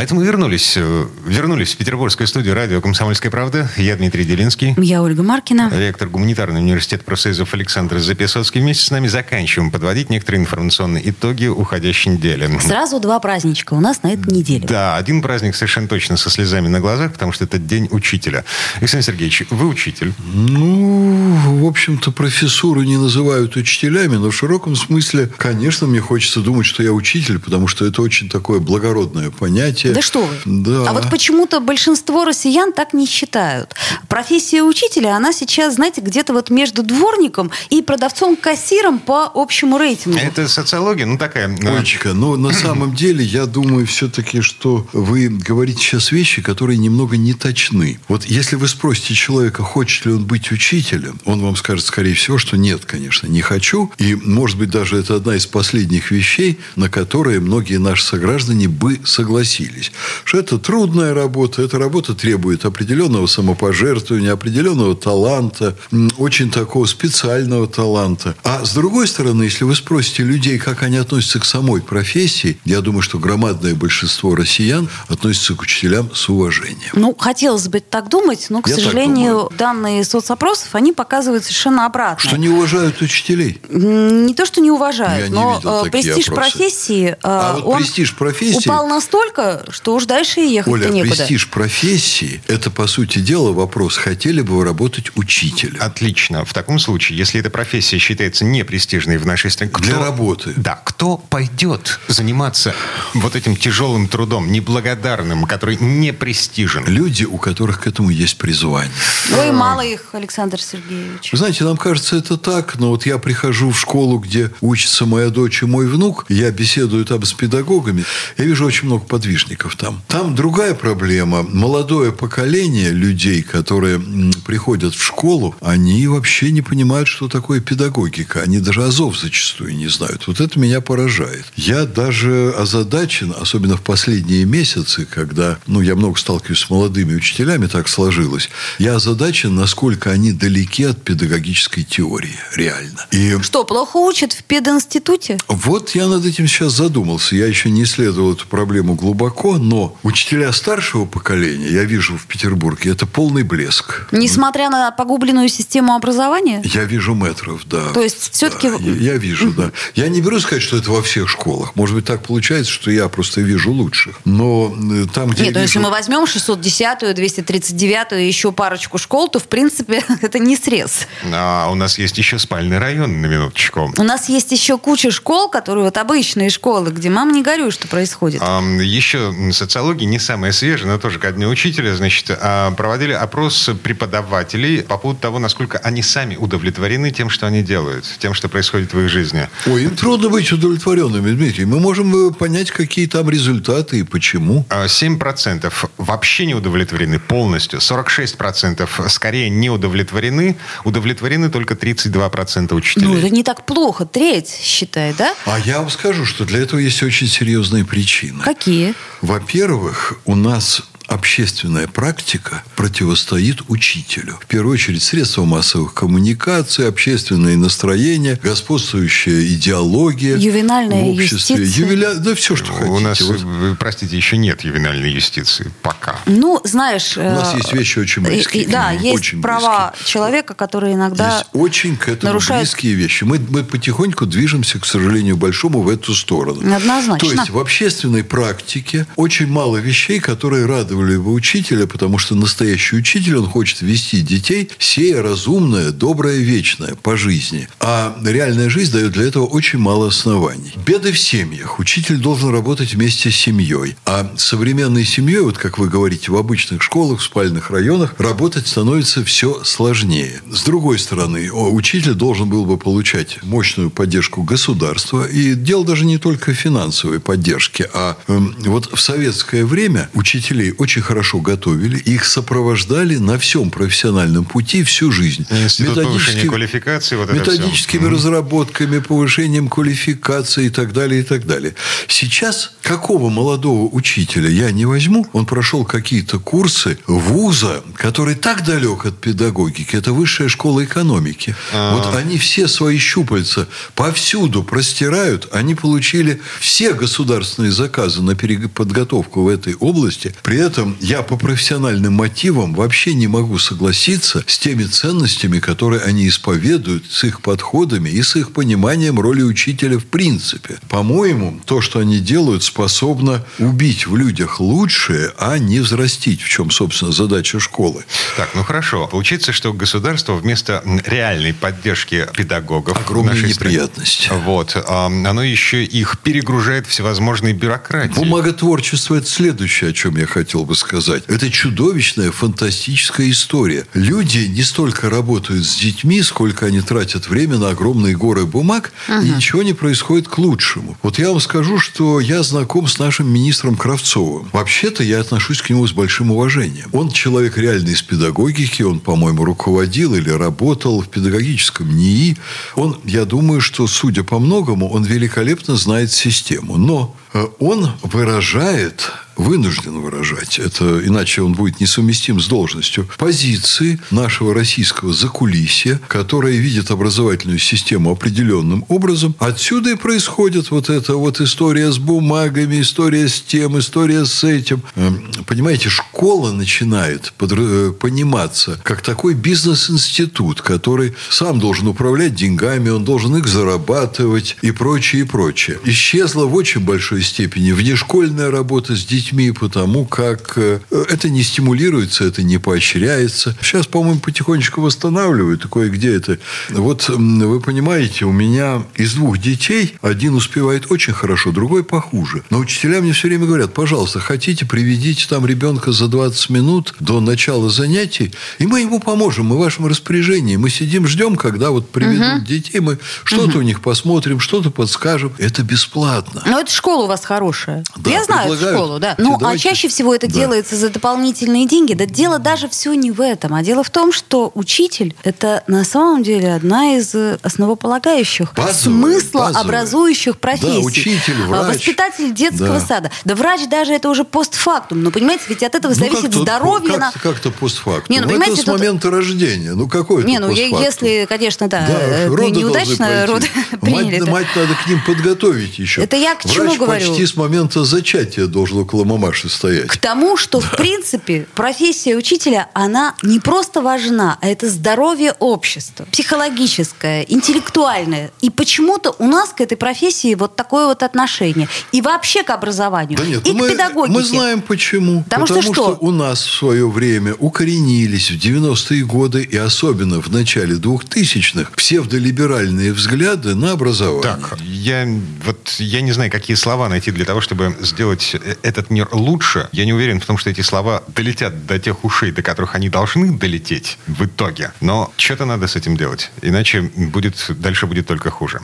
А это мы вернулись, э, вернулись в петербургскую студию радио «Комсомольская правда». Я Дмитрий Делинский. Я Ольга Маркина. Ректор гуманитарного университета профсоюзов Александр Записоцкий. Вместе с нами заканчиваем подводить некоторые информационные итоги уходящей недели. Сразу два праздничка у нас на этой неделе. Да, один праздник совершенно точно со слезами на глазах, потому что это День учителя. Александр Сергеевич, вы учитель. Ну, в общем-то, профессуру не называют учителями, но в широком смысле, конечно, мне хочется думать, что я учитель, потому что это очень такое благородное понятие. Да что вы. Да. А вот почему-то большинство россиян так не считают. Профессия учителя, она сейчас, знаете, где-то вот между дворником и продавцом-кассиром по общему рейтингу. Это социология, ну такая... Олечка, но на самом деле я думаю все-таки, что вы говорите сейчас вещи, которые немного не точны. Вот если вы спросите человека, хочет ли он быть учителем, он вам скажет, скорее всего, что нет, конечно, не хочу. И, может быть, даже это одна из последних вещей, на которые многие наши сограждане бы согласились. Что это трудная работа, эта работа требует определенного самопожертвования, определенного таланта, очень такого специального таланта. А с другой стороны, если вы спросите людей, как они относятся к самой профессии, я думаю, что громадное большинство россиян относятся к учителям с уважением. Ну, хотелось бы так думать, но, к Я сожалению, данные соцопросов, они показывают совершенно обратно. Что не уважают учителей. Не то, что не уважают, Я не но видел э, престиж опросы. профессии, э, А вот он престиж профессии- упал настолько, что уж дальше и ехать-то Оля, некуда. престиж профессии – это, по сути дела, вопрос, хотели бы вы работать учителем? Отлично. В таком случае, если эта профессия считается непрестижной в нашей стране, кто, Для работы. Да, кто пойдет заниматься вот этим тяжелым трудом, неблагодарным, который не престижен? Люди, у которых к этому есть призвание. Ой, мало их, Александр Сергеевич. Вы знаете, нам кажется это так, но вот я прихожу в школу, где учится моя дочь и мой внук, я беседую там с педагогами, я вижу очень много подвижников там. Там другая проблема. Молодое поколение людей, которые приходят в школу, они вообще не понимают, что такое педагогика. Они даже азов зачастую не знают. Вот это меня поражает. Я даже озадачен, особенно в последние месяцы, когда ну, я много сталкиваюсь с молодыми учителями, так сложилось. Я озадачен, насколько они далеки от педагогической теории, реально. И Что, плохо учат в пединституте? вот я над этим сейчас задумался. Я еще не исследовал эту проблему глубоко, но учителя старшего поколения, я вижу в Петербурге, это полный блеск. Несмотря на погубленную систему образования? Я вижу метров, да. То есть, все-таки- Да, я, я вижу, да. Я не беру сказать, что это во всех школах. Может быть, так получается, что я просто вижу лучших. Но э, там, где Нет, ну если вижу- мы возьмем 610-ю, 239-ю и еще парочку школ, то, в принципе, это не срез. А у нас есть еще спальный район, на минуточку. У нас есть еще куча школ, которые вот обычные школы, где мам не горюй, что происходит. Ам, Еще социология не самая свежая, но тоже ко дню учителя, значит, а, проводили опрос преподавателей по поводу того, насколько они сами удовлетворены тем, что они делают, тем, что происходит в их жизни. Ой, им трудно быть удовлетворенными, Дмитрий. Мы можем э, понять, какие там результаты и почему. А, 7% вообще не удовлетворены полностью, 46% скорее не удовлетворены, удовлетворены только 32% учителей. Ну, это не так плохо. Треть, считай, да? А я вам скажу, что для этого есть очень серьезные причины. Какие? Во-первых, у нас общественная практика противостоит учителю. В первую очередь, средства массовых коммуникаций, общественные настроения, господствующая идеология Ювенальная в обществе. юстиция. Ювеля- Да все, что хотите. У нас, Вот э, простите, еще нет ювенальной юстиции. Пока. Ну, знаешь... У нас есть вещи очень близкие Да, есть очень права человека, которые иногда... Есть очень к этому нарушают- близкие вещи. Мы, мы потихоньку движемся, к сожалению, большому в эту сторону. Однозначно. То есть в общественной практике очень мало вещей, которые радовали бы учителя, потому что настоящий учитель, он хочет вести детей, сея разумное, доброе, вечное по жизни. А реальная жизнь дает для этого очень мало оснований. Беды в семьях. Учитель должен работать вместе с семьей. А современной семьей, вот как вы говорите, в обычных школах, в спальных районах, работать становится все сложнее. С другой стороны, учитель должен был бы получать мощную поддержку государства. И дело даже не только финансовой поддержке, а эм, вот в советское время учителей очень очень хорошо готовили, их сопровождали на всем профессиональном пути всю жизнь. Институт повышения квалификации, вот это методическими все. разработками, повышением квалификации и так далее, и так далее. Сейчас какого молодого учителя я не возьму, он прошел какие-то курсы вуза, который так далек от педагогики, это высшая школа экономики. А. Вот они все свои щупальца повсюду простирают, они получили все государственные заказы на переподготовку в этой области. При этом я по профессиональным мотивам вообще не могу согласиться с теми ценностями, которые они исповедуют, с их подходами и с их пониманием роли учителя в принципе. По-моему, то, что они делают, способно убить в людях лучшее, а не взрастить, в чем, собственно, задача школы. Так, ну хорошо. Получается, что государство вместо реальной поддержки педагогов... Огромная нашей стране, неприятность. Вот. Оно еще их перегружает всевозможной бюрократией. Бумаготворчество – это следующее, о чем я хотел бы сказать. Это чудовищная, фантастическая история. Люди не столько работают с детьми, сколько они тратят время на огромные горы бумаг, и ничего не происходит к лучшему. Вот я вам скажу, что я знаком с нашим министром Кравцовым. Вообще-то я отношусь к нему с большим уважением. Он человек реально из педагогики, он, по-моему, руководил или работал в педагогическом НИИ. Он, я думаю, что, судя по многому, он великолепно знает систему. Но э, он выражает вынужден выражать, это иначе он будет несовместим с должностью, позиции нашего российского закулисья, которое видит образовательную систему определенным образом. Отсюда и происходит вот эта вот история с бумагами, история с тем, история с этим. Эм, Понимаете, школа начинает подр- э, пониматься как такой бизнес-институт, который сам должен управлять деньгами, он должен их зарабатывать и прочее, и прочее. Исчезла в очень большой степени внешкольная работа с детьми, потому как э, это не стимулируется, это не поощряется. Сейчас, по-моему, потихонечку восстанавливают. Кое-где это. Вот вы понимаете, у меня из двух детей один успевает очень хорошо, другой похуже. Но учителя мне все время говорят, пожалуйста, хотите, приведите там ребенка за 20 минут до начала занятий, и мы ему поможем, мы в вашем распоряжении. Мы сидим, ждем, когда вот приведут детей, мы что-то у них посмотрим, что-то подскажем. Это бесплатно. Но это школа у вас хорошая. Да, Я знаю эту школу, да. Ну, а чаще всего это Да. делается за дополнительные деньги. Да дело даже все не в этом. А дело в том, что учитель – это на самом деле одна из основополагающих, Базовая, смысла базовая. образующих профессий. Да, учитель, А, врач. Воспитатель детского Да. сада. Да врач даже это уже постфактум. Но понимаете, ведь от этого Ну, зависит как-то- здоровье. на- Как-то, как-то постфактум. Не, ну, это понимаете, с тут- момента рождения. Ну, какой Не, это ну постфактум? если, конечно, да, Да, э, роды неудачно роды приняли. Мать, да. мать надо к ним подготовить еще. Это я к Врач чему говорю? почти с момента зачатия должен около мамаши стоять. К тому, что, в принципе, профессия учителя, она не просто важна, а это здоровье общества. Психологическое, интеллектуальное. И почему-то у нас к этой профессии вот такое вот отношение. И вообще к образованию. Да нет, и мы, к педагогике. мы знаем почему. Потому что что? У нас в свое время укоренились в 90-е годы и особенно в начале 2000-х псевдолиберальные взгляды на образование. Так, я вот я не знаю, какие слова найти для того, чтобы сделать э, этот мир лучше. Я не уверен в том, что эти слова долетят до тех ушей, до которых они должны долететь в итоге. Но что-то надо с этим делать, иначе будет дальше будет только хуже.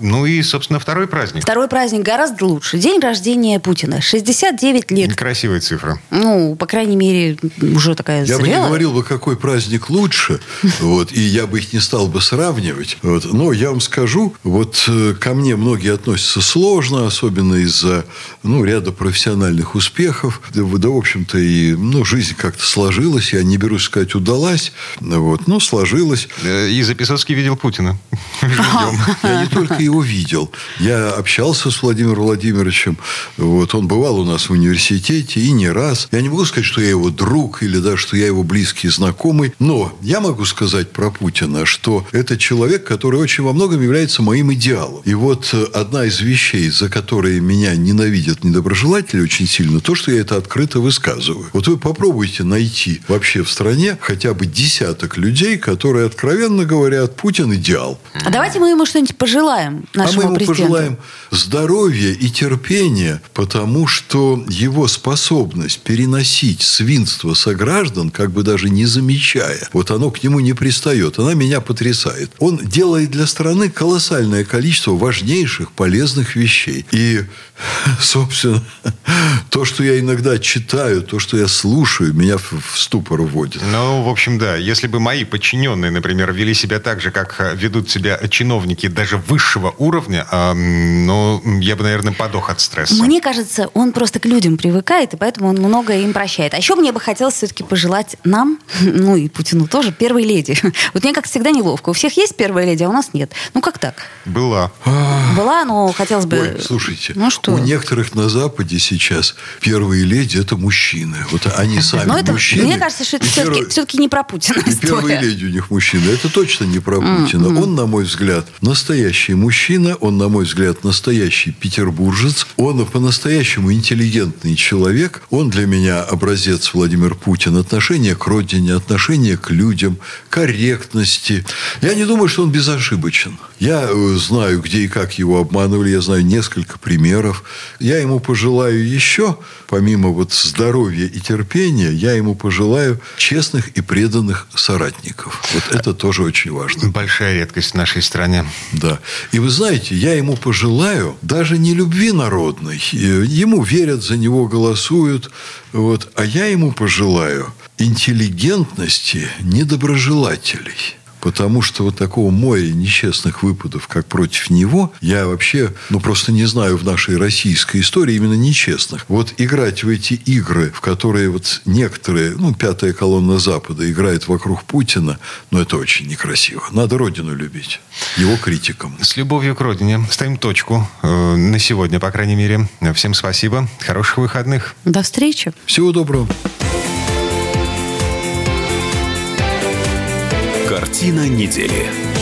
Ну и, собственно, второй праздник. Второй праздник гораздо лучше. День рождения Путина. 69 лет. Красивая цифра. Ну, по крайней мере, уже такая Я бы не зрелая. говорил бы, какой праздник лучше, вот, и я бы их не стал бы сравнивать. Вот, но я вам скажу, вот э, ко мне многие относятся сложно, особенно из-за ну, ряда профессиональных успехов. Да, в- да, в общем-то, и ну, жизнь как-то сложилась. Я не берусь сказать, удалась. Вот, ну, сложилась. Э, И Записоцкий видел Путина. Я не только его видел. Я общался с Владимиром Владимировичем. Вот, он бывал у нас в университете и не раз. Я не могу сказать, что я его друг или даже, что я его близкий знакомый. Но я могу сказать про Путина, что это человек, который очень во многом является моим идеалом. И вот э, одна из вещей, за которые меня ненавидят недоброжелатели очень сильно, то, что я это открыто высказываю. Вот вы попробуйте найти вообще в стране хотя бы десяток людей, которые откровенно говорят, Путин идеал. А давайте мы ему что-нибудь пожелаем, А мы нашему ему президенту. пожелаем здоровья и терпения, потому что его способность переносить свинство сограждан, как бы даже не замечая. Вот оно к нему не пристает. Она меня потрясает. Он делает для страны колоссальное количество важнейших, полезных вещей. И, собственно, то, что я иногда читаю, то, что я слушаю, меня в ступор вводит. Ну, в общем, да. Если бы мои подчиненные, например, вели себя так же, как э, ведут себя чиновники даже высшего уровня, э, ну, я бы, наверное, подох от стресса. Мне кажется, он просто к людям привыкает, и поэтому он многое им прощает. А еще мне бы хотелось все-таки пожелать нам, ну и Путину тоже, первой леди. Вот мне как всегда неловко. У всех есть первая леди, а у нас нет. Ну как так? Была. Была, но хотелось бы... Ой, слушайте, ну, что? У некоторых на Западе сейчас первые леди – это мужчины. Вот они сами Но это, мужчины. мне кажется, что это все-таки, первые- все-таки не про Путина И первые леди у них мужчины. Это точно не про Путина. Он, на мой взгляд, настоящий мужчина. Он, на мой взгляд, настоящий петербуржец. Он по-настоящему интеллигентный человек. Он для меня образец Владимир Путин. Отношение к родине, отношение к людям, корректности. Я не думаю, что он безошибочен. Я э, знаю, где и как его обманывали. Я знаю несколько примеров. Я ему пожелаю еще, помимо вот здоровья и терпения, я ему пожелаю честных и преданных соратников. Вот это тоже очень важно. Большая редкость в нашей стране. Да. И вы знаете, я ему пожелаю даже не любви народной. Э, Ему верят, за него голосуют. Вот. А я ему пожелаю интеллигентности недоброжелателей. Потому что вот такого моря нечестных выпадов, как против него, я вообще, ну, просто не знаю в нашей российской истории именно нечестных. Вот играть в эти игры, в которые вот некоторые, ну, пятая колонна Запада играет вокруг Путина, ну, это очень некрасиво. Надо Родину любить. Его критикам. С любовью к родине. Ставим точку э, на сегодня, по крайней мере. Всем спасибо. Хороших выходных. До встречи. Всего доброго. Картина недели.